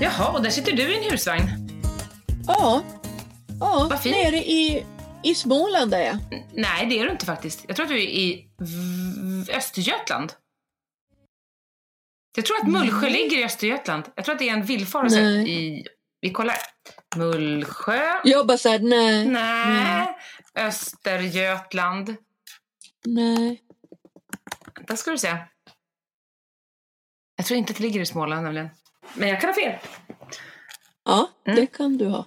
Jaha, och där sitter du i en husvagn. Ja, ja Vad fint. nere i, i Småland är jag. Nej, det är du inte faktiskt. Jag tror att du är i v- Östergötland. Jag tror att Mullsjö ligger i Östergötland. Jag tror att det är en villfarelse Nej. i... Vi kollar. Mullsjö. Jag bara såhär, nej, Nej. Östergötland. nej. Där ska du se. Jag tror inte att det ligger i Småland nämligen. Men jag kan ha fel. Ja, Mm. det kan du ha.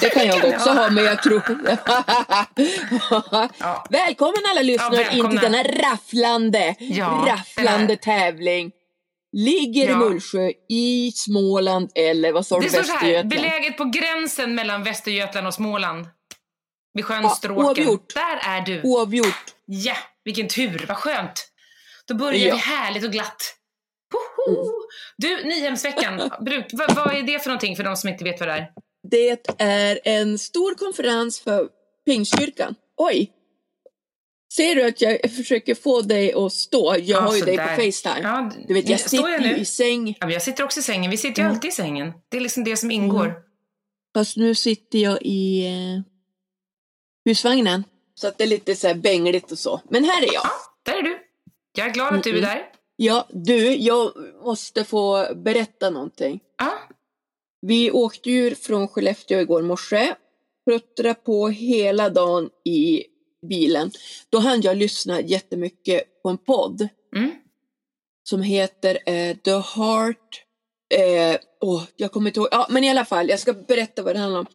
Det kan jag också ha. men jag tror... Ja. Välkommen alla lyssnare Ja, in till denna rafflande, Ja, rafflande tävling. Ligger Ja. Mullsjö i Småland eller vad sa du, Det står så här, beläget på gränsen mellan Västergötland och Småland. Vid sjön Ja, Stråken. oavgjort. Där är du. Oavgjort. Ja, vilken tur, vad skönt. Då börjar Ja. vi härligt och glatt. Hoho. Du, Nyhemsveckan, bruk, vad, vad är det för någonting för de som inte vet vad det är? Det är en stor konferens för Pingstkyrkan. Oj! Ser du att jag försöker få dig att stå? Jag har ju dig där. på Facetime. Ja, Du vet, jag sitter jag nu? i säng. Ja, men jag sitter också i sängen. Vi sitter ju Mm. alltid i sängen. Det är liksom det som ingår. Mm. Fast nu sitter jag i eh, husvagnen. Så att det är lite så här bängligt och så. Men här är jag. Där är du. Jag är glad att du är där. Ja, du, jag måste få berätta någonting. Ja. Vi åkte ju från Skellefteå igår morse. Pruttra på hela dagen i bilen. Då hann jag lyssna jättemycket på en podd Mm. som heter eh, The Heart... Eh, åh, jag kommer inte ihåg. Ja, men i alla fall, jag ska berätta vad det handlar om.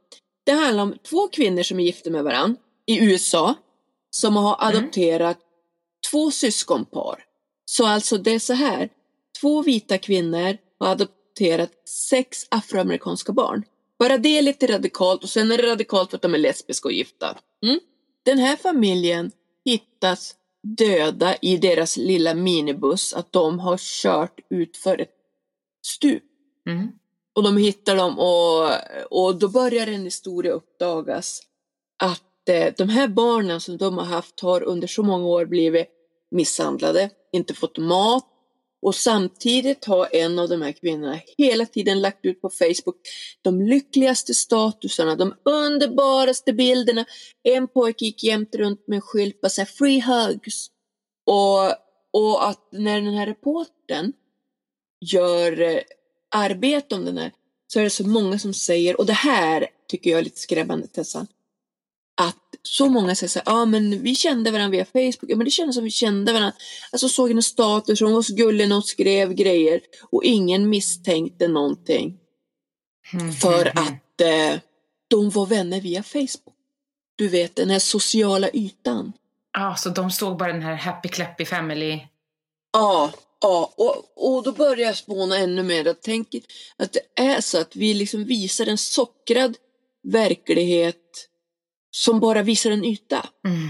Det handlar om två kvinnor som är gifta med varandra i USA som har Mm. adopterat två syskonpar. Så alltså det är så här. Två vita kvinnor har adopterat sex afroamerikanska barn. Bara det är lite radikalt och sen är det radikalt för att de är lesbiska och gifta. Mm? Den här familjen hittas döda i deras lilla minibuss att de har kört ut för ett stup. Mm. Och de hittar dem och, och då börjar en historia uppdagas att eh, de här barnen som de har haft har under så många år blivit misshandlade, inte fått mat och samtidigt har en av de här kvinnorna hela tiden lagt ut på Facebook de lyckligaste statusarna, de underbaraste bilderna. En pojke gick jämt runt med en skylt bara så här, free hugs. Och, och att när den här reporten gör eh, arbete om den här så är det så många som säger, och det här tycker jag är lite skrämmande Tessan, så många säger så här, ja ah, men vi kände varandra via Facebook, ja men det kändes som vi kände varandra. Alltså såg en status, hon var så gullig när hon skrev grejer och ingen misstänkte någonting Mm. för att eh, de var vänner via Facebook. Du vet den här sociala ytan. Ja, så de såg bara den här happy clappy family. Ja, ja och, och då börjar jag spåna ännu mer. Jag tänker att det är så att vi liksom visar en sockrad verklighet som bara visar en yta. Mm.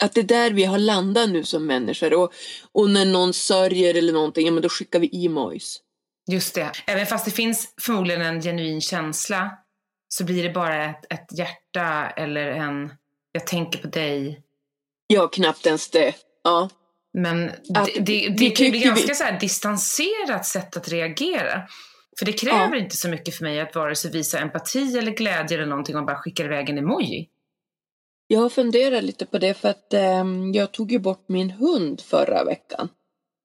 Att det är där vi har landat nu som människor. Och, och när någon sörjer eller någonting, ja men då skickar vi emojis. Just det. Även fast det finns förmodligen en genuin känsla så blir det bara ett, ett hjärta eller en jag tänker på dig. Ja, knappt ens det. Ja. Men Att det, det, vi det kan ju bli tycker vi- ganska så distanserat sätt att reagera. För det kräver inte så mycket för mig att vare sig visa empati eller glädje eller någonting och bara skickar iväg en emoji. Jag har funderat lite på det för att ehm, jag tog ju bort min hund förra veckan.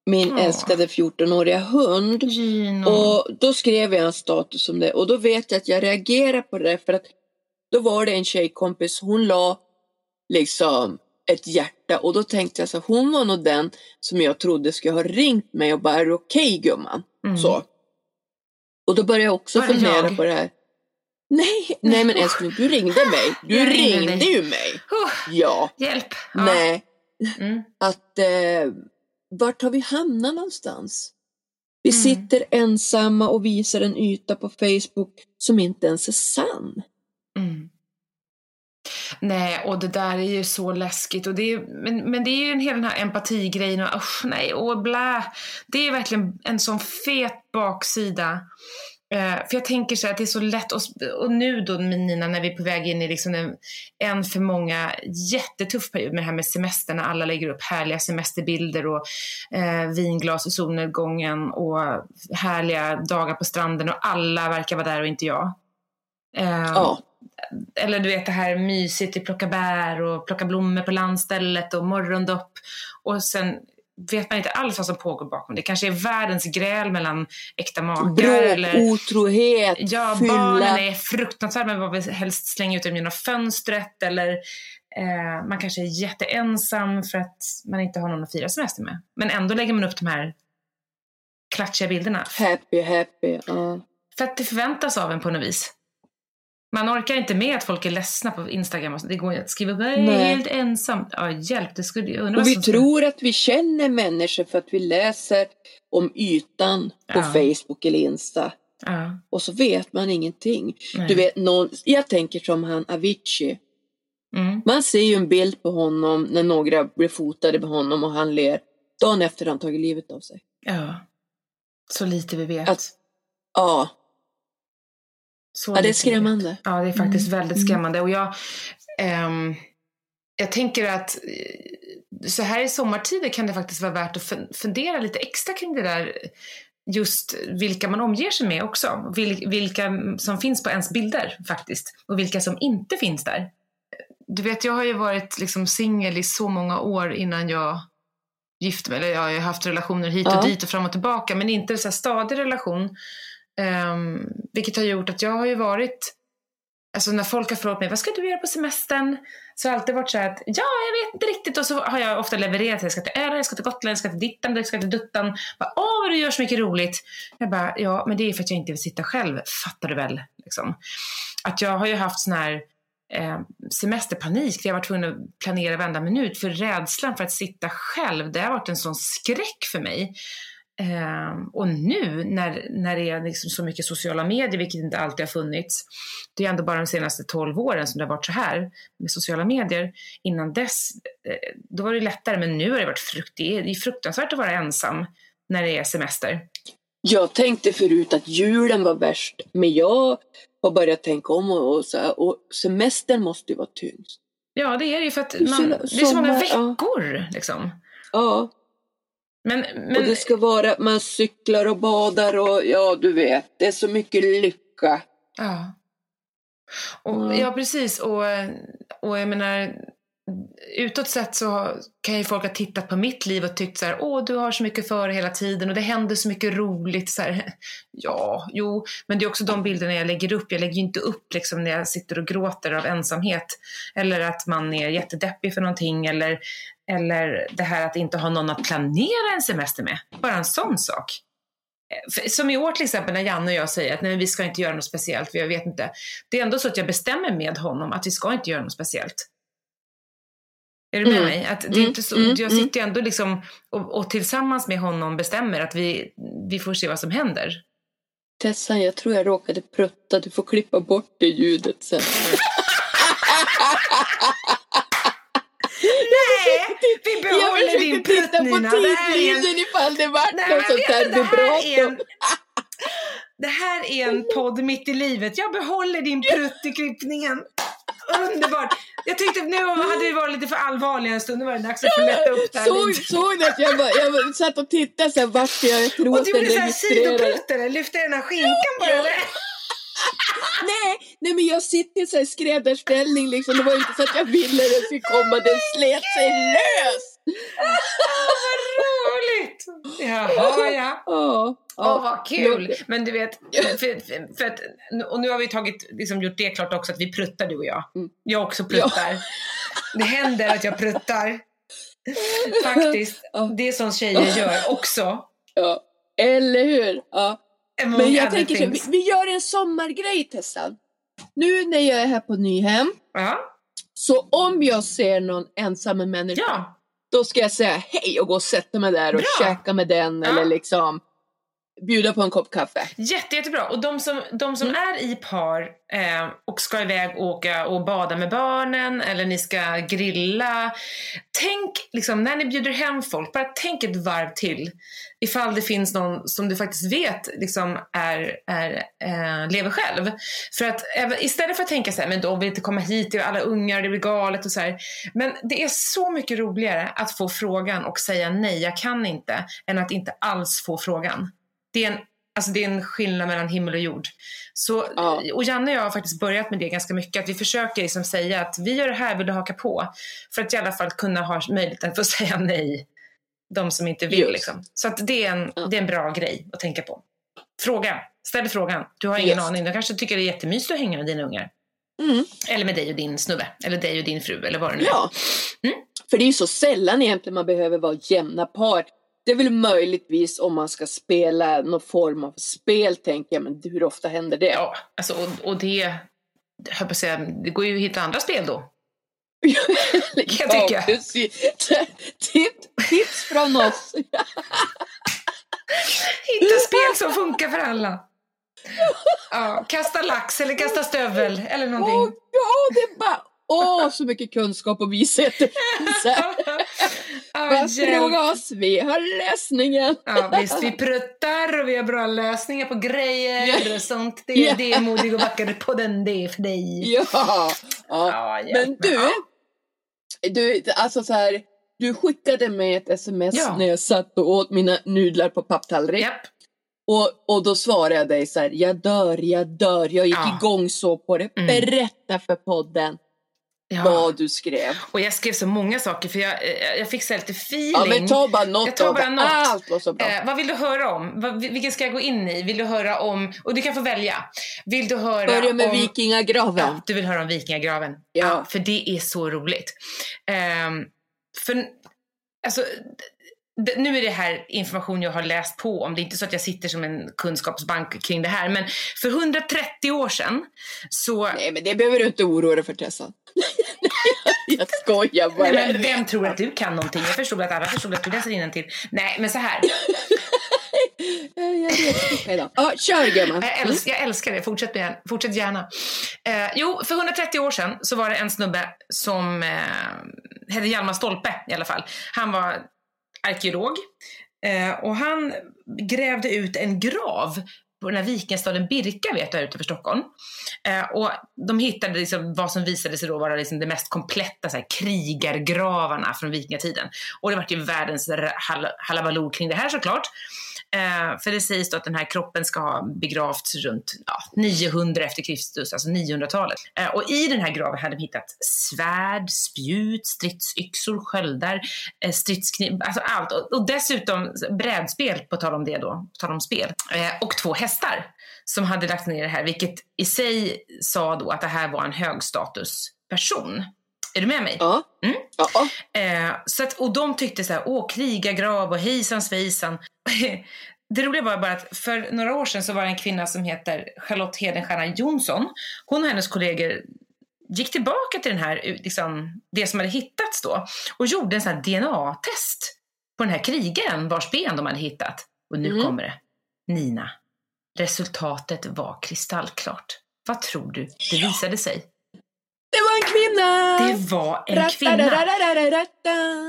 Min Ja. älskade 14-åriga hund. Gino. Och då skrev jag en status om det och då vet jag att jag reagerar på det för att då var det en tjejkompis, hon la liksom ett hjärta och då tänkte jag så hon var nog den som jag trodde skulle ha ringt mig och bara är det okej gumman? Mm. Så. Och då började jag också Var fundera jag? på det här. Nej, nej men älskling, du ringde mig. Du Jag ringde dig. ju mig. Ja, hjälp! Ja. nej. Mm. Att eh, vart har vi hamnat någonstans? Vi Mm. sitter ensamma och visar en yta på Facebook som inte ens är sann. Mm. Nej, och det där är ju så läskigt. Och det är, men, men det är ju en hel den här empatigrejen och usch, nej, och blä. Det är verkligen en sån fet baksida Eh, för jag tänker så här att det är så lätt, och, och nu då med Nina när vi är på väg in i liksom en, en för många jättetuff period med det här med semestern när alla lägger upp härliga semesterbilder och eh, vinglas i solnedgången och härliga dagar på stranden och alla verkar vara där och inte jag. Eh, oh. Eller du vet det här mysigt, att plocka bär och plocka blommor på landstället och morgondopp. Och sen vet man inte alls vad som pågår bakom. Det kanske är världens gräl mellan äkta makar. Bråk, eller... otrohet, Ja, fylla. barnen är fruktansvärda men vill helst slänga ut dem genom fönstret eller eh, man kanske är jätteensam för att man inte har någon att fira semester med. Men ändå lägger man upp de här klatschiga bilderna. Happy, happy. Ja. För att det förväntas av en på något vis. Man orkar inte med att folk är ledsna på Instagram. Det går inte att skriva jag är helt ensam. Ja, hjälp. Det skulle, jag Och vi som tror att vi känner människor för att vi läser om ytan på Ja. Facebook eller Insta. Ja, Och så vet man ingenting. nej. Du vet, någon, jag tänker som han Avicii. Mm. Man ser ju en bild på honom när några blir fotade med honom och han ler. Dagen efter han tagit livet av sig. Ja. Så lite vi vet. Att- Ja, Så ja det är skrämmande. Ja, det är faktiskt Mm. väldigt Mm. skrämmande. Och jag, ehm, jag tänker att eh, så här i sommartider kan det faktiskt vara värt att fun- fundera lite extra kring det där just vilka man omger sig med också. Vil, vilka som finns på ens bilder faktiskt. Och vilka som inte finns där. Du vet, jag har ju varit liksom singel i så många år innan jag gifte mig. Eller jag har haft relationer hit och Ja. dit och fram och tillbaka. Men inte en stadig relation. Um, vilket har gjort att jag har ju varit Alltså när folk har frågat mig, vad ska du göra på semestern? Så har det alltid varit så här att, ja, jag vet inte riktigt. Och så har jag ofta levererat, jag ska till Öland, jag ska till Gotland, jag ska till dittan, jag ska till duttan. Bara, Åh, vad du gör så mycket roligt. Jag bara, ja, men det är för att jag inte vill sitta själv, fattar du väl? Liksom. Att jag har ju haft sån här eh, semesterpanik, där jag var tvungen att planera varenda minut. För rädslan för att sitta själv, det har varit en sån skräck för mig. Eh, och nu när, när det är liksom så mycket sociala medier, vilket inte alltid har funnits, det är ändå bara de senaste 12 åren som det har varit så här med sociala medier. Innan dess, eh, då var det lättare, men nu har det varit frukt, det är, fruktansvärt att vara ensam när det är semester. Jag tänkte förut att julen var värst, men jag har börjat tänka om och, och, så och semestern måste ju vara tyngst. Ja, det är det ju för att man, det är så många veckor. Liksom. Ja, Men, och men det ska vara, man cyklar och badar och ja, du vet, det är så mycket lycka. Ja. Och, Mm. Ja, precis. Och, och jag menar, utåt sett så kan ju folk ha tittat på mitt liv och tyckt så här, åh, du har så mycket för hela tiden och det händer så mycket roligt. Så här, ja, jo, men det är också de bilderna jag lägger upp. Jag lägger ju inte upp liksom när jag sitter och gråter av ensamhet. Eller att man är jättedeppig för någonting. Eller, eller det här att inte ha någon att planera en semester med. Bara en sån sak. Som i år till exempel när Janne och jag säger att nej, vi ska inte göra något speciellt, jag vet inte. Det är ändå så att jag bestämmer med honom att vi ska inte göra något speciellt. Är du med Mm. mig? Att det är Mm, inte så, mm, jag mm. sitter ju ändå liksom och, och tillsammans med honom bestämmer att vi, vi får se vad som händer. Tessan, jag tror jag råkade prutta, du får klippa bort det ljudet sen. Nej, vi Jag behåller din försökte prutt titta på Nina. Det här är en, tidslinjen ifall det vart något sånt här vibrato. det här är en podd mitt i livet. Jag behåller din prutt i klippningen. Underbart. Jag tyckte nu hade vi varit lite för allvarliga en stund. Nu var det dags att få lätta upp det här Såg, lite. såg du att jag, bara, jag satt och tittade så här vart jag, tror Och du gjorde såhär registrerade. sidoprutt eller lyfte den här skinkan bara Ja. Nej, nej men jag sitter i så här skräddarställning liksom. Det var inte så att jag ville den skulle komma, den slet sig lös. Vad roligt! Jaha ja. Ja, Åh vad kul! Men du vet, för, för, att, och nu har vi tagit, liksom gjort det klart också att vi pruttar du och jag. Mm. Jag också pruttar. Det händer att jag pruttar. Faktiskt. Ja. Det är sånt tjejer gör också. Ja, eller hur? Ja. Among Men jag tänker så, vi, vi gör en sommargrej Tessan. Nu när jag är här på Nyhem, Ja, så om jag ser någon ensam människa, ja, då ska jag säga hej och gå och sätta mig där och Bra. käka med den Ja. eller liksom bjuda på en kopp kaffe. Jätte, jättebra. Och de som, de som Mm. är i par eh, och ska iväg och åka och bada med barnen eller ni ska grilla. Tänk liksom när ni bjuder hem folk, bara tänk ett varv till. Ifall det finns någon som du faktiskt vet liksom är, är, eh, lever själv. För att istället för att tänka så här, men de vill inte komma hit, det är alla ungar, det blir galet och så här. Men det är så mycket roligare att få frågan och säga nej, jag kan inte, än att inte alls få frågan. Det är en, alltså det är en skillnad mellan himmel och jord. Så, Ja. Och Janne och jag har faktiskt börjat med det ganska mycket. Att vi försöker liksom säga att vi gör det här, vill du haka på? För att i alla fall kunna ha möjligheten att få säga nej. De som inte vill. Liksom. Så att det, är en, Ja. det är en bra grej att tänka på. Fråga. Ställ frågan. Du har ingen Just. aning. De kanske tycker det är jättemysigt att hänga med dina ungar. Mm. Eller med dig och din snubbe. Eller dig och din fru. Eller vad det nu är. Ja. Mm. För det är ju så sällan egentligen man behöver vara jämna par. Det är väl möjligtvis om man ska spela någon form av spel, tänker jag. Men hur ofta händer det? Ja, alltså, och, och det, jag på säga, det går ju att hitta andra spel då. jag tycka. Tips, från oss. Hitta spel som funkar för alla. Ja, kasta lax eller kasta stövel eller Åh, någonting. ja, det är bara... Åh, så mycket kunskap och vishet det finns här. Ja, Bara fråga oss, vi har lösningen. Ja, visst, vi pruttar och vi har bra lösningar på grejer Ja. och sånt. Det, Ja. det är modig och vacker på den, det är för dig. Ja. ja. Ja, Men du, Ja. du, alltså så här, du skickade mig ett sms Ja. när jag satt och åt mina nudlar på papptallrik. Japp. Och, och då svarade jag dig så här, jag dör, jag dör. Jag gick Ja. igång så på det. Mm. Berätta för podden Ja. vad du skrev. Och jag skrev så många saker för jag, eh, jag fick så lite feeling. Ja, men ta bara något Jag tar bara något. Allt var så bra. Eh, vad vill du höra om? Vad, vilken ska jag gå in i? Vill du höra om, och du kan få välja. Vill du höra Börja med om, vikingagraven. Ja, du vill höra om vikingagraven. Ja. för det är så roligt. Ehm, för, alltså, nu är det här information jag har läst på om. Det är inte så att jag sitter som en kunskapsbank kring det här. Men för 130 år sedan så... Nej, men det behöver du inte oroa dig för Tessan. jag skojar bara. Nej, men vem tror att du kan någonting? Jag förstod att alla förstod att du läser till. Nej, men så här. jag vet inte. Ja, kör gumman. Jag, älsk, jag älskar det. Fortsätt, med, fortsätt gärna. Eh, jo, för 130 år sedan så var det en snubbe som eh, hette Hjalmar Stolpe i alla fall. Han var arkeolog eh, och han grävde ut en grav på den här vikingastaden Birka vet jag utanför Stockholm. Eh, och de hittade liksom vad som visade sig då vara liksom det mest kompletta så här, krigargravarna från vikingatiden. Och det var ju världens hal- halabaloo kring det här såklart. Eh, för det sägs att den här kroppen ska ha begravts runt ja, 900 efter Kristus, alltså 900-talet. Eh, och i den här graven hade de hittat svärd, spjut, stridsyxor, sköldar, eh, stridskniv, alltså allt. Och, och dessutom brädspel, på tal om det då, på tal om spel. Eh, och två hästar som hade lagt ner det här, vilket i sig sa då att det här var en högstatusperson. Är du med mig? Ja. Mm. Ja. ja. Eh, så att, och de tyckte så här, åh krigargrav och hejsan svejsan. Det roliga var bara att för några år sedan så var det en kvinna som heter Charlotte Hedenstierna Jonsson. Hon och hennes kollegor gick tillbaka till den här, liksom, det som hade hittats då och gjorde en sån här DNA-test på den här krigaren vars ben de hade hittat. Och nu Mm. kommer det. Nina, resultatet var kristallklart. Vad tror du det visade sig? Det var en kvinna! Det var en kvinna.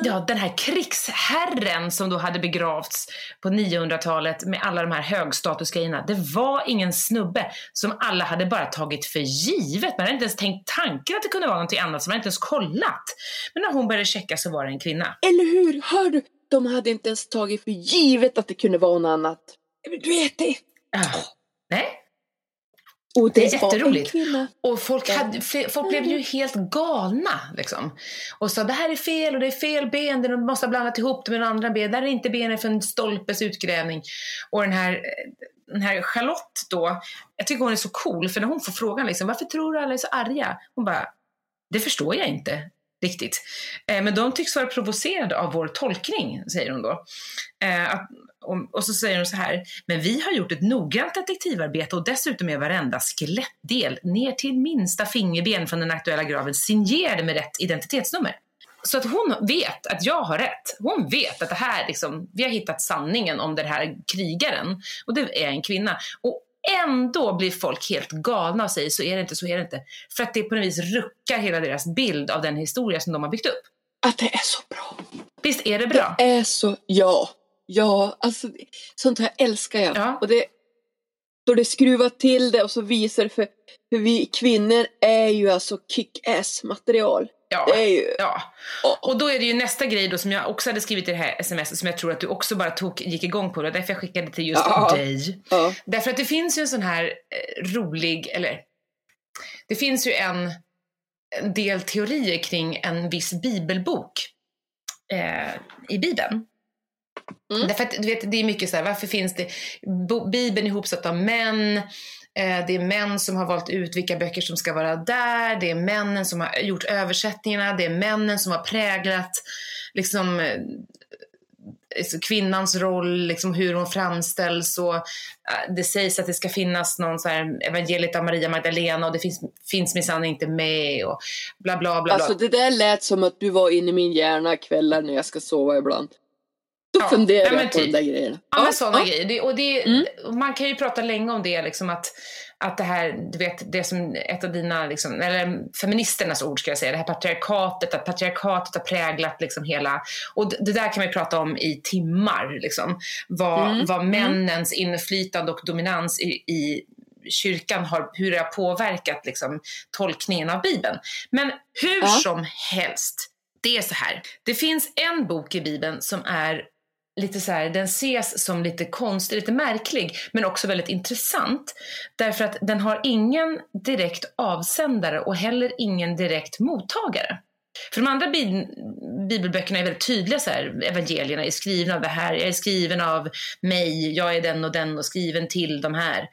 Ja, den här krigsherren som då hade begravts på 900-talet med alla de här högstatusgrejerna. Det var ingen snubbe som alla hade bara tagit för givet. Man hade inte ens tänkt tanken att det kunde vara någonting annat, så man hade inte ens kollat. Men när hon började checka så var det en kvinna. Eller hur? Hör du? De hade inte ens tagit för givet att det kunde vara något annat. Du vet det. Ah. Nej, Och Det är jätteroligt. Och folk, hade, folk blev ju helt galna. Liksom. Och sa det här är fel och det är fel ben, de måste ha blandat ihop det med andra ben. Där är inte benen för en stolpes utgrävning. Och den här, den här Charlotte då, jag tycker hon är så cool för när hon får frågan liksom, varför tror du alla är så arga? Hon bara, det förstår jag inte riktigt. Eh, men de tycks vara provocerade av vår tolkning, säger hon då. Eh, att, och, och så säger hon så här, men vi har gjort ett noggrant detektivarbete och dessutom är varenda skelettdel ner till minsta fingerben från den aktuella graven signerade med rätt identitetsnummer. så att hon vet att jag har rätt. Hon vet att det här, liksom, vi har hittat sanningen om den här krigaren. Och det är en kvinna. Och ändå blir folk helt galna och säger så är det inte, så är det inte. För att det på något vis ruckar hela deras bild av den historia som de har byggt upp. Att det är så bra. Visst är det bra? Det är så, ja. Ja, alltså sånt här älskar jag. Ja. Och det, då det skruvar till det och så visar det för, för vi kvinnor är ju alltså kick-ass material. Ja. Ju, Ja, och, då är det ju nästa grej då som jag också hade skrivit i det här sms som jag tror att du också bara tog, gick igång på. Det var därför jag skickade till just Ja. dig. ja. Därför att det finns ju en sån här eh, rolig, eller det finns ju en, en del teorier kring en viss bibelbok eh, i Bibeln. Mm. Därför att du vet, det är mycket så här, varför finns det, Bibeln ihopsatt av män, Eh, det är män som har valt ut vilka böcker som ska vara där, det är männen som har gjort översättningarna, det är männen som har präglat liksom eh, alltså, kvinnans roll, liksom hur hon framställs och eh, det sägs att det ska finnas någon så här evangeliet av Maria Magdalena och det finns, finns minsann inte med och bla bla bla. bla. Alltså det där lät som att du var inne i min hjärna kvällar när jag ska sova ibland. Då Ja, funderar ja, jag på typ. de där grejerna. Ja, men sådana grejer. Det, och det, Mm. Man kan ju prata länge om det, liksom att, att det här, du vet, det som ett av dina, liksom, eller feministernas ord ska jag säga, det här patriarkatet, att patriarkatet har präglat liksom hela, och det, det där kan ju prata om i timmar, liksom. Vad, Mm. vad männens inflytande och dominans i, i kyrkan har, hur det har påverkat liksom, tolkningen av Bibeln. Men hur Ja. som helst, det är så här. Det finns en bok i Bibeln som är lite så här, den ses som lite konstig, lite märklig, men också väldigt intressant. Därför att den har ingen direkt avsändare och heller ingen direkt mottagare. För de andra bi- bibelböckerna är väldigt tydliga, så här, evangelierna är skrivna av det här, jag är skriven av mig, jag är den och den och skriven till de här.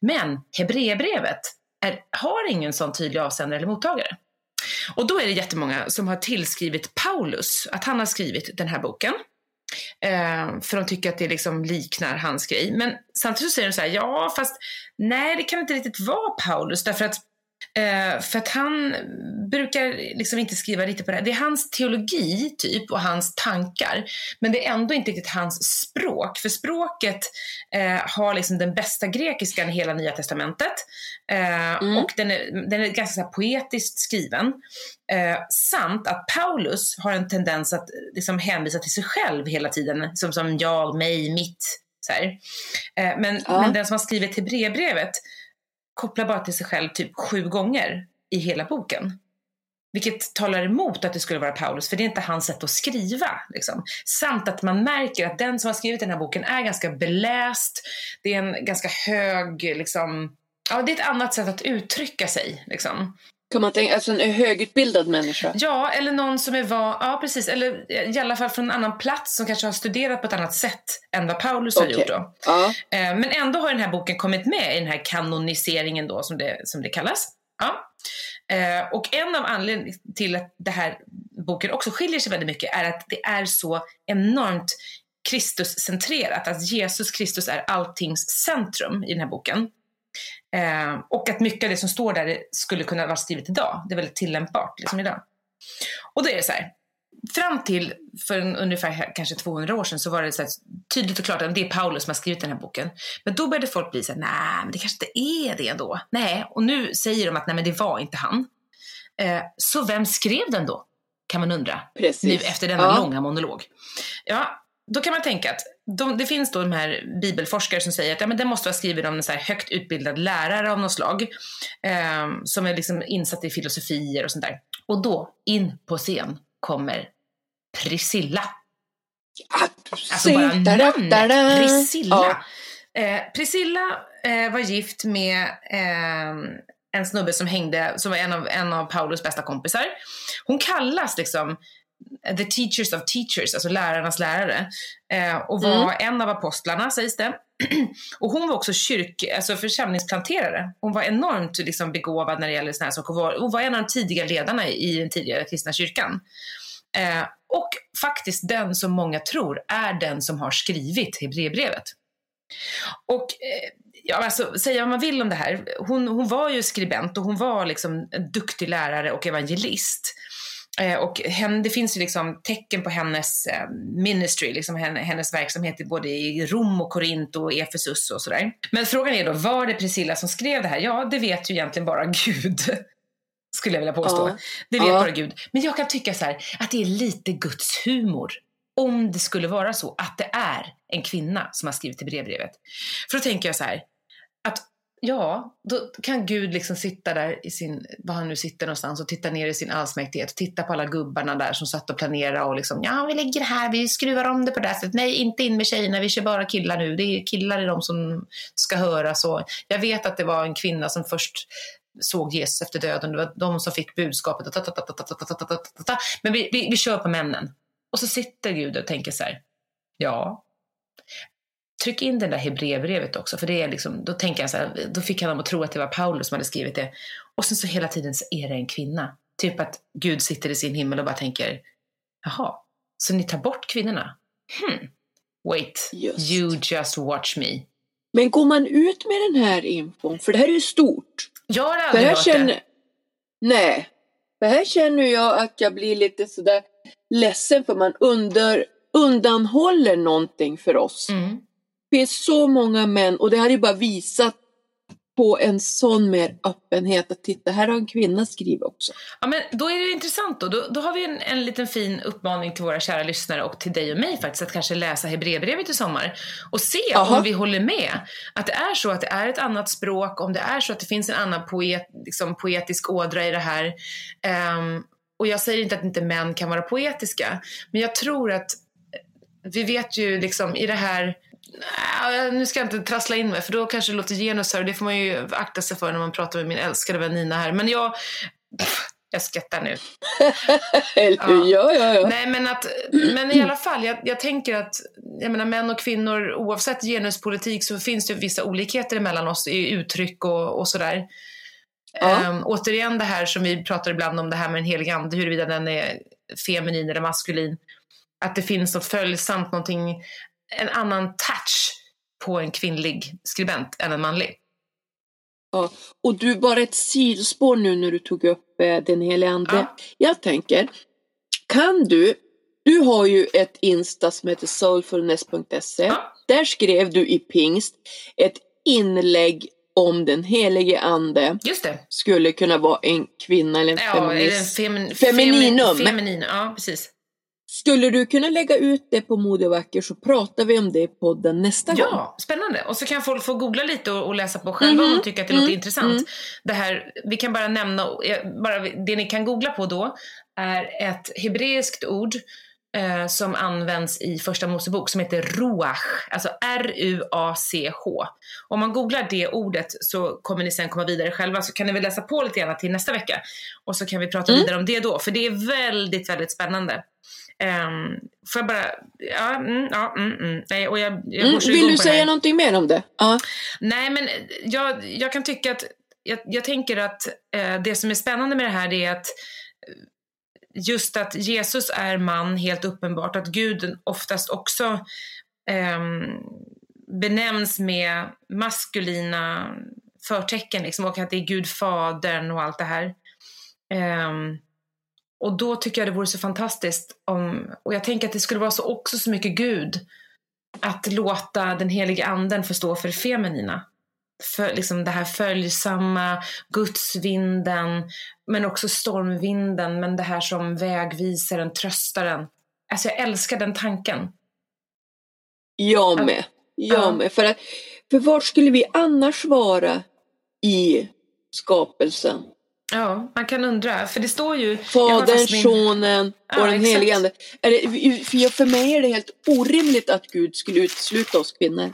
Men Hebreerbrevet har ingen sån tydlig avsändare eller mottagare. Och då är det jättemånga som har tillskrivit Paulus att han har skrivit den här boken. Eh, för de tycker att det liksom liknar hans grej. Men samtidigt så säger de så här, ja fast nej det kan inte riktigt vara Paulus därför att Eh, för att han brukar liksom inte skriva riktigt på det här. Det är hans teologi typ och hans tankar. Men det är ändå inte riktigt hans språk. För språket eh, har liksom den bästa grekiskan i hela Nya Testamentet. Eh, Mm. Och den är, den är ganska poetiskt skriven. Eh, samt att Paulus har en tendens att liksom hänvisa till sig själv hela tiden. Som, som jag, mig, mitt. Så. Eh, men, Ja. men den som har skrivit Hebreerbrevet kopplar bara till sig själv typ sju gånger i hela boken. Vilket talar emot att det skulle vara Paulus, för det är inte hans sätt att skriva. Liksom. Samt att man märker att den som har skrivit den här boken är ganska beläst. Det är en ganska hög, liksom, ja det är ett annat sätt att uttrycka sig. Liksom. Kan man tänka, alltså en högutbildad människa. Ja, eller någon som är van, ja precis, eller i alla fall från en annan plats som kanske har studerat på ett annat sätt än vad Paulus har Okej. gjort då. Ja. Eh, Men ändå har den här boken kommit med i den här kanoniseringen då, som det, som det kallas. Ja. Eh, Och en av anledningarna till att den här boken också skiljer sig väldigt mycket är att det är så enormt Kristuscentrerat, att Jesus Kristus är alltings centrum i den här boken. Eh, och att mycket av det som står där skulle kunna vara skrivet idag. Det är väldigt tillämpbart liksom idag. Och då är det så här, fram till för en, ungefär kanske 200 år sedan så var det så tydligt och klart att det är Paulus som har skrivit den här boken. Men då började folk bli så här, nej men det kanske inte är det ändå. Nej, och nu säger de att nej men det var inte han. Eh, så vem skrev den då? Kan man undra. Precis. Nu efter denna Ja. långa monolog. Ja, då kan man tänka att de, det finns då de här bibelforskare som säger att ja, men det måste vara skriven av en så högt utbildad lärare av något slag. Eh, som är liksom insatt i filosofier och sånt där. Och då, in på scen, kommer Priscilla. Alltså bara namnet Priscilla. Eh, Priscilla eh, var gift med eh, en snubbe som hängde, som var en av, en av Paulus bästa kompisar. Hon kallas liksom the teachers of teachers, alltså lärarnas lärare. Eh, och var en av apostlarna sägs det. och hon var också kyrk, alltså församlingsplanterare. Hon var enormt liksom, begåvad när det gäller sådana här saker. Hon var, hon var en av de tidiga ledarna i den tidigare kristna kyrkan. Eh, och faktiskt den som många tror är den som har skrivit Hebreerbrevet. Och eh, ja, alltså, säga vad man vill om det här. Hon, hon var ju skribent och hon var liksom en duktig lärare och evangelist. Eh, och hen, det finns ju liksom tecken på hennes eh, ministry, liksom hennes verksamhet både i Rom och Korint och Efesus och sådär. Men frågan är då, var det Priscilla som skrev det här? Ja, det vet ju egentligen bara Gud. Skulle jag vilja påstå. Ja. Det vet ja. bara Gud. Men jag kan tycka så här, att det är lite Guds humor. Om det skulle vara så att det är en kvinna som har skrivit i brevbrevet. För då tänker jag så här, att ja, då kan Gud liksom sitta där i sin, var han nu sitter någonstans och titta ner i sin allsmäktighet och titta på alla gubbarna där som satt och planerade och liksom, ja vi ligger här, vi skruvar om det på det här sättet, nej inte in med tjejerna, vi kör bara killar nu, det är killar är de som ska höras och jag vet att det var en kvinna som först såg Jesus efter döden, det var de som fick budskapet, men vi, vi, vi kör på männen. Och så sitter Gud och tänker så här, ja, tryck in det där Hebreerbrevet också, för det är liksom, då tänker jag så här, då fick han dem att tro att det var Paulus som hade skrivit det. Och sen så hela tiden så är det en kvinna. Typ att Gud sitter i sin himmel och bara tänker, jaha, så ni tar bort kvinnorna? Hmm. Wait, just. you just watch me. Men går man ut med den här infon, för det här är ju stort. Jag har aldrig hört känner, det. Nej, för här känner jag att jag blir lite sådär ledsen för man under, undanhåller någonting för oss. Mm finns så många män och det hade ju bara visat på en sån mer öppenhet att titta, här har en kvinna skrivit också. Ja men då är det intressant då. Då, då har vi en, en liten fin uppmaning till våra kära lyssnare och till dig och mig faktiskt att kanske läsa Hebreerbrevet i sommar och se Aha. om vi håller med. Att det är så att det är ett annat språk, om det är så att det finns en annan poet, liksom poetisk ådra i det här. Um, och jag säger inte att inte män kan vara poetiska, men jag tror att vi vet ju liksom i det här nu ska jag inte trassla in mig för då kanske det låter genus här och det får man ju akta sig för när man pratar med min älskade vän Nina här. Men jag, jag skrattar nu. ja. ja, ja, ja. Nej men att, men i alla fall, jag, jag tänker att, jag menar män och kvinnor, oavsett genuspolitik så finns det vissa olikheter mellan oss i uttryck och, och sådär. Ja. Um, återigen det här som vi pratar ibland om, det här med den heliga ande, huruvida den är feminin eller maskulin. Att det finns något följsamt, någonting en annan touch på en kvinnlig skribent än en manlig. Ja, och du, bara ett sidospår nu när du tog upp eh, den heliga ande. Ja. Jag tänker, kan du, du har ju ett Insta som heter soulfulness.se. Ja. Där skrev du i pingst ett inlägg om den helige ande Just det. skulle kunna vara en kvinna eller en ja, feminist. Femin, femininum. Feminin, ja, precis. Skulle du kunna lägga ut det på Modevacker så pratar vi om det i podden nästa ja, gång. Ja, spännande. Och så kan folk få googla lite och, och läsa på själva mm -hmm. om de mhm. tycker att det mm. låter intressant. Mm. Det här, vi kan bara nämna, bara det ni kan googla på då är ett hebreiskt ord eh, som används i första Mosebok som heter ruach, alltså R-U-A-C-H. Om man googlar det ordet så kommer ni sen komma vidare själva så kan ni väl läsa på lite grann till nästa vecka och så kan vi prata mm. vidare om det då för det är väldigt, väldigt spännande. Um, får jag bara, ja, mm, ja, mm, mm. Nej, och jag, jag mm, Vill du säga någonting mer om det? Ja. Nej, men jag, jag kan tycka att, jag, jag tänker att eh, det som är spännande med det här är att just att Jesus är man helt uppenbart, att Gud oftast också eh, benämns med maskulina förtecken liksom, och att det är Gud fadern och allt det här. Eh, och då tycker jag det vore så fantastiskt om, och jag tänker att det skulle vara så också så mycket Gud, att låta den helige anden få stå för det feminina. För liksom det här följsamma, gudsvinden, men också stormvinden, men det här som vägvisaren, tröstaren. Alltså jag älskar den tanken. Jag med. Jag ja. med. För, att, för vart skulle vi annars vara i skapelsen? Ja, man kan undra. För det står ju... Fadern. Sonen och ja, den helige Ande. För, för mig är det helt orimligt att Gud skulle utesluta oss kvinnor.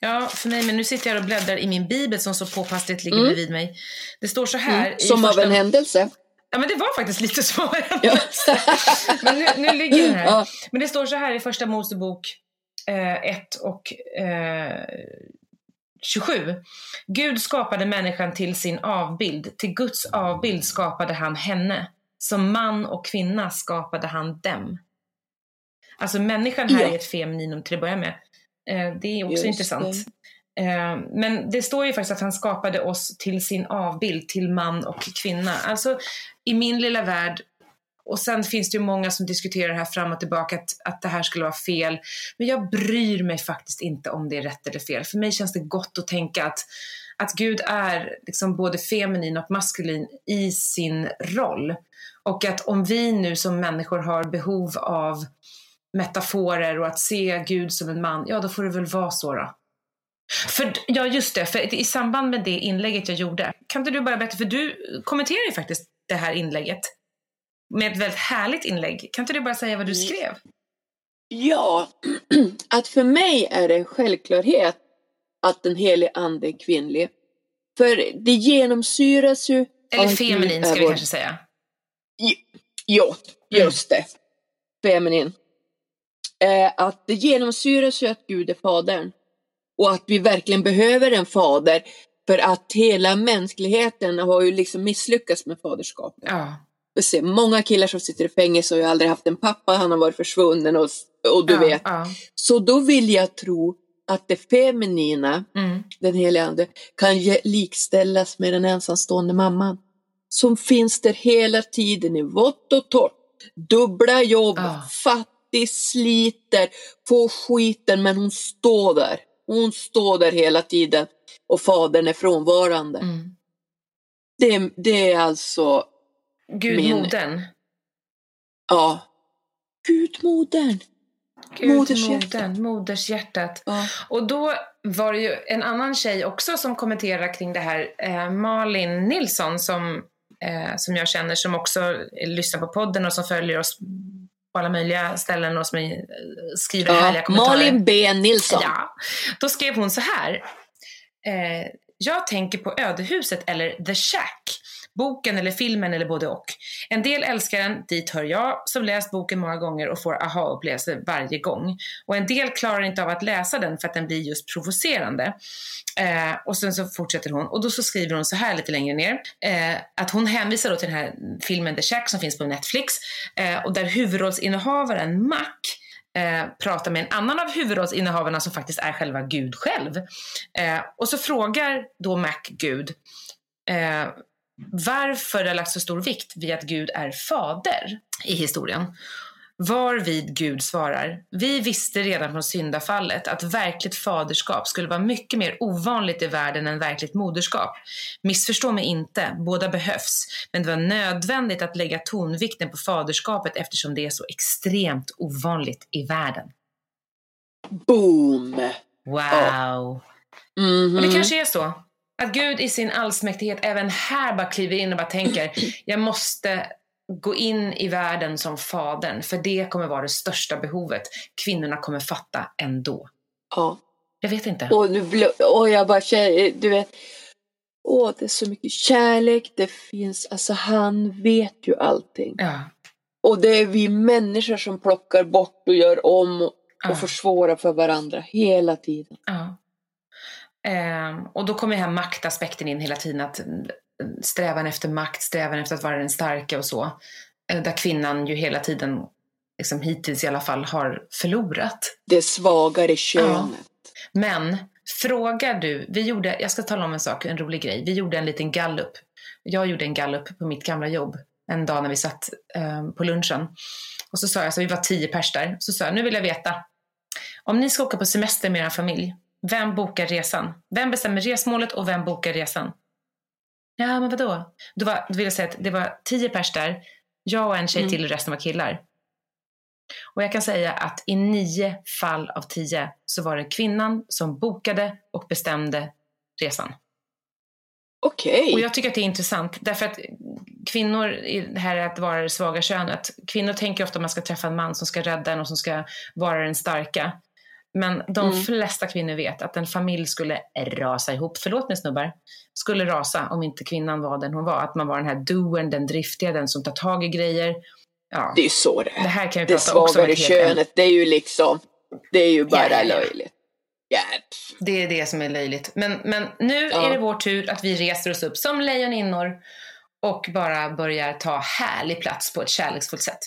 Ja, för mig, men nu sitter jag och bläddrar i min bibel som så påpassligt ligger mm. bredvid mig. Det står så här. Mm. Som första... av en händelse. Ja, men det var faktiskt lite som av en händelse. men nu, nu ligger den här. Ja. Men det står så här i första Mosebok 1 eh, och eh, 27. Gud skapade människan till sin avbild. Till Guds avbild skapade han henne. Som man och kvinna skapade han dem. Alltså människan här ja. är ett femininum till att börja med. Eh, det är också Just intressant. Det. Eh, men det står ju faktiskt att han skapade oss till sin avbild, till man och kvinna. Alltså i min lilla värld och sen finns det ju många som diskuterar här fram och tillbaka att, att det här skulle vara fel. Men jag bryr mig faktiskt inte om det är rätt eller fel. För mig känns det gott att tänka att, att Gud är liksom både feminin och maskulin i sin roll. Och att om vi nu som människor har behov av metaforer och att se Gud som en man, ja då får det väl vara så då. För, ja just det, för i samband med det inlägget jag gjorde, kan inte du bara berätta, för du kommenterar ju faktiskt det här inlägget med ett väldigt härligt inlägg. Kan inte du bara säga vad du Mm. skrev? Ja, att för mig är det en självklarhet att den helige ande är kvinnlig. För det genomsyras ju Eller feminin ska vi vår- kanske säga. Ja, just det. Feminin. Eh, att det genomsyras ju att Gud är fadern. Och att vi verkligen behöver en fader. För att hela mänskligheten har ju liksom misslyckats med faderskapet. Ja. Vi ser många killar som sitter i fängelse och har aldrig haft en pappa, han har varit försvunnen och, och du ja, vet. Ja. Så då vill jag tro att det feminina, Mm. den helige ande, kan ge- likställas med den ensamstående mamman. Som finns där hela tiden i vått och torrt. Dubbla jobb, Ja. fattig, sliter, får skiten men hon står där. Hon står där hela tiden och fadern är frånvarande. Mm. Det, det är alltså, Gudmodern. ja, Gudmodern. Gudmodern, modershjärtat. Ja. Och då var det ju en annan tjej också som kommenterar kring det här. Eh, Malin Nilsson som, eh, som jag känner som också lyssnar på podden och som följer oss på alla möjliga ställen och som eh, skriver härliga Ja, kommentarer. Malin B Nilsson. Ja, då skrev hon så här. Eh, jag tänker på Ödehuset eller The Shack. Boken eller filmen eller både och. En del älskar den, dit hör jag, som läst boken många gånger och får aha-upplevelser varje gång. Och en del klarar inte av att läsa den för att den blir just provocerande. Eh, och sen så fortsätter hon, och då så skriver hon så här lite längre ner, eh, att hon hänvisar då till den här filmen The Shack som finns på Netflix, eh, och där huvudrollsinnehavaren Mac eh, pratar med en annan av huvudrollsinnehavarna som faktiskt är själva Gud själv. Eh, och så frågar då Mac Gud eh, varför det har lagt så stor vikt vid att Gud är fader i historien. Varvid Gud svarar, vi visste redan från syndafallet att verkligt faderskap skulle vara mycket mer ovanligt i världen än verkligt moderskap. Missförstå mig inte, båda behövs, men det var nödvändigt att lägga tonvikten på faderskapet eftersom det är så extremt ovanligt i världen. Boom! Wow! Mhm. Och det kanske är så. Att Gud i sin allsmäktighet även här bara kliver in och bara tänker, jag måste gå in i världen som fadern, för det kommer vara det största behovet. Kvinnorna kommer fatta ändå. Ja. Jag vet inte. Och, nu och jag bara känner, du vet, åh det är så mycket kärlek, det finns, alltså han vet ju allting. Ja. Och det är vi människor som plockar bort och gör om och Ja. försvårar för varandra hela tiden. Ja. Ehm, och då kommer här maktaspekten in hela tiden, att mm, strävan efter makt, strävan efter att vara den starka och så. Eh, Där kvinnan ju hela tiden, liksom hittills i alla fall, har förlorat. Det svagare könet. Men frågar du, vi gjorde, jag ska tala om en sak, en rolig grej. Vi gjorde en liten gallup. Jag gjorde en gallup på mitt gamla jobb en dag när vi satt eh, på lunchen. Och så sa jag, så vi var tio pers där, så sa jag, nu vill jag veta. Om ni ska åka på semester med er familj, vem bokar resan? Vem bestämmer resmålet och vem bokar resan? Ja, men vadå? Då, var, då vill jag säga att det var tio pers där, jag och en tjej Mm. till och resten var killar. Och jag kan säga att i nio fall av tio så var det kvinnan som bokade och bestämde resan. Okej. Och jag tycker att det är intressant därför att kvinnor, det här att vara det svaga könet, kvinnor tänker ofta att man ska träffa en man som ska rädda en och som ska vara den starka. Men de Mm. flesta kvinnor vet att en familj skulle rasa ihop, förlåt mig snubbar, skulle rasa om inte kvinnan var den hon var. Att man var den här doern, den driftiga, den som tar tag i grejer. Ja, Det är ju så det det är. här kan vi Det prata också om svagare könet, det är ju liksom, det är ju bara ja. löjligt. Ja. Det är det som är löjligt. Men, men nu Ja. är det vår tur att vi reser oss upp som lejoninnor och bara börjar ta härlig plats på ett kärleksfullt sätt.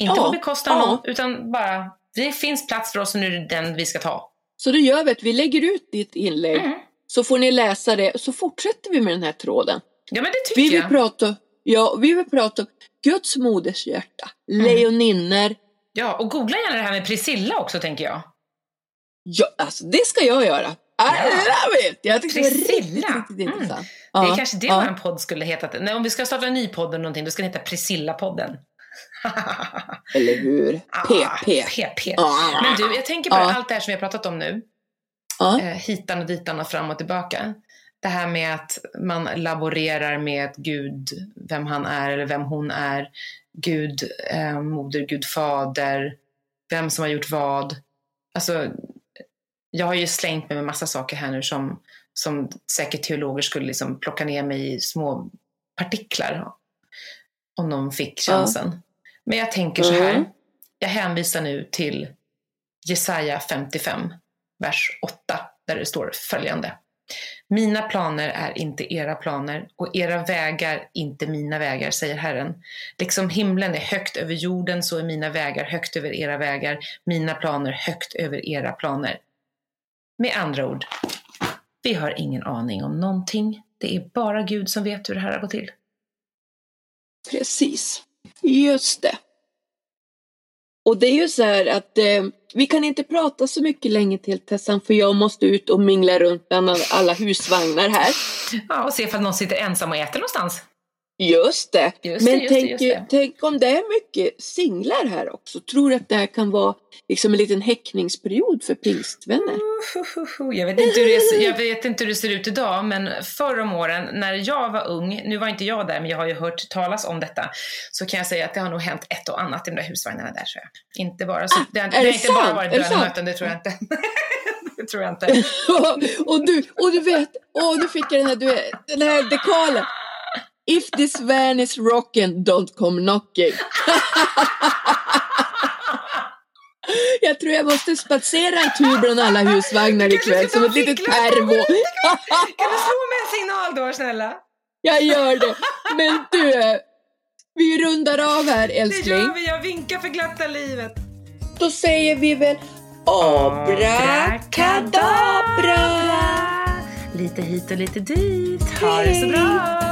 Inte Ja, på bekostnad av ja. någon, utan bara, det finns plats för oss och nu är det den vi ska ta. Så då gör vi att vi lägger ut ditt inlägg, Mm. så får ni läsa det, så fortsätter vi med den här tråden. Ja, men det Vi tycker vill jag. prata, Ja, vi vill prata om Guds modershjärta, mm. lejoninner. Ja, och googla gärna det här med Priscilla också tänker jag. Ja, alltså det ska jag göra. I love it! Jag tycker Priscilla. det var riktigt, riktigt mm. intressant. Det är kanske det ja. vår podd skulle heta. Nej, om vi ska starta en ny podd eller någonting, då ska den heta Priscilla-podden. eller hur? PP. Ah, PP. Men du, jag tänker på allt det här som vi har pratat om nu. Ah. Hitan och ditan och fram och tillbaka. Det här med att man laborerar med Gud, vem han är eller vem hon är. Gud, eh, moder, Gud, fader. Vem som har gjort vad. Alltså, jag har ju slängt mig med massa saker här nu som, som säkert teologer skulle liksom plocka ner mig i små partiklar om de fick chansen. Ja. Men jag tänker så här. Mm. Jag hänvisar nu till Jesaja 55, vers 8, där det står följande. Mina planer är inte era planer och era vägar inte mina vägar, säger Herren. Liksom himlen är högt över jorden så är mina vägar högt över era vägar, mina planer högt över era planer. Med andra ord, vi har ingen aning om någonting. Det är bara Gud som vet hur det här har gått till. Precis, just det. Och det är ju så här att eh, vi kan inte prata så mycket länge till Tessan för jag måste ut och mingla runt bland alla husvagnar här. Ja, och se ifall någon sitter ensam och äter någonstans. Just det. Just Men just tänk, det, just det. tänk om det är mycket singlar här också. Tror du att det här kan vara liksom en liten häckningsperiod för pingstvänner? Jag vet, inte hur det, jag vet inte hur det ser ut idag, men förr om åren när jag var ung, nu var inte jag där, men jag har ju hört talas om detta, så kan jag säga att det har nog hänt ett och annat i de där husvagnarna där. Så Inte bara, så, ah, det, har, det har inte bara varit bönemöten, det tror jag inte. det tror jag inte. och, du, och du vet, åh, du fick jag den här, du den här dekalen. If this van is rocking, don't come knocking. Jag tror jag måste spatsera en tur bland alla husvagnar ikväll som ett litet pervo. Kan du slå mig en signal då snälla? Jag gör det. Men du, vi rundar av här älskling. Det gör vi, jag vinkar för glatta livet. Då säger vi väl abrakadabra. Lite hit och lite dit. Ha det så bra.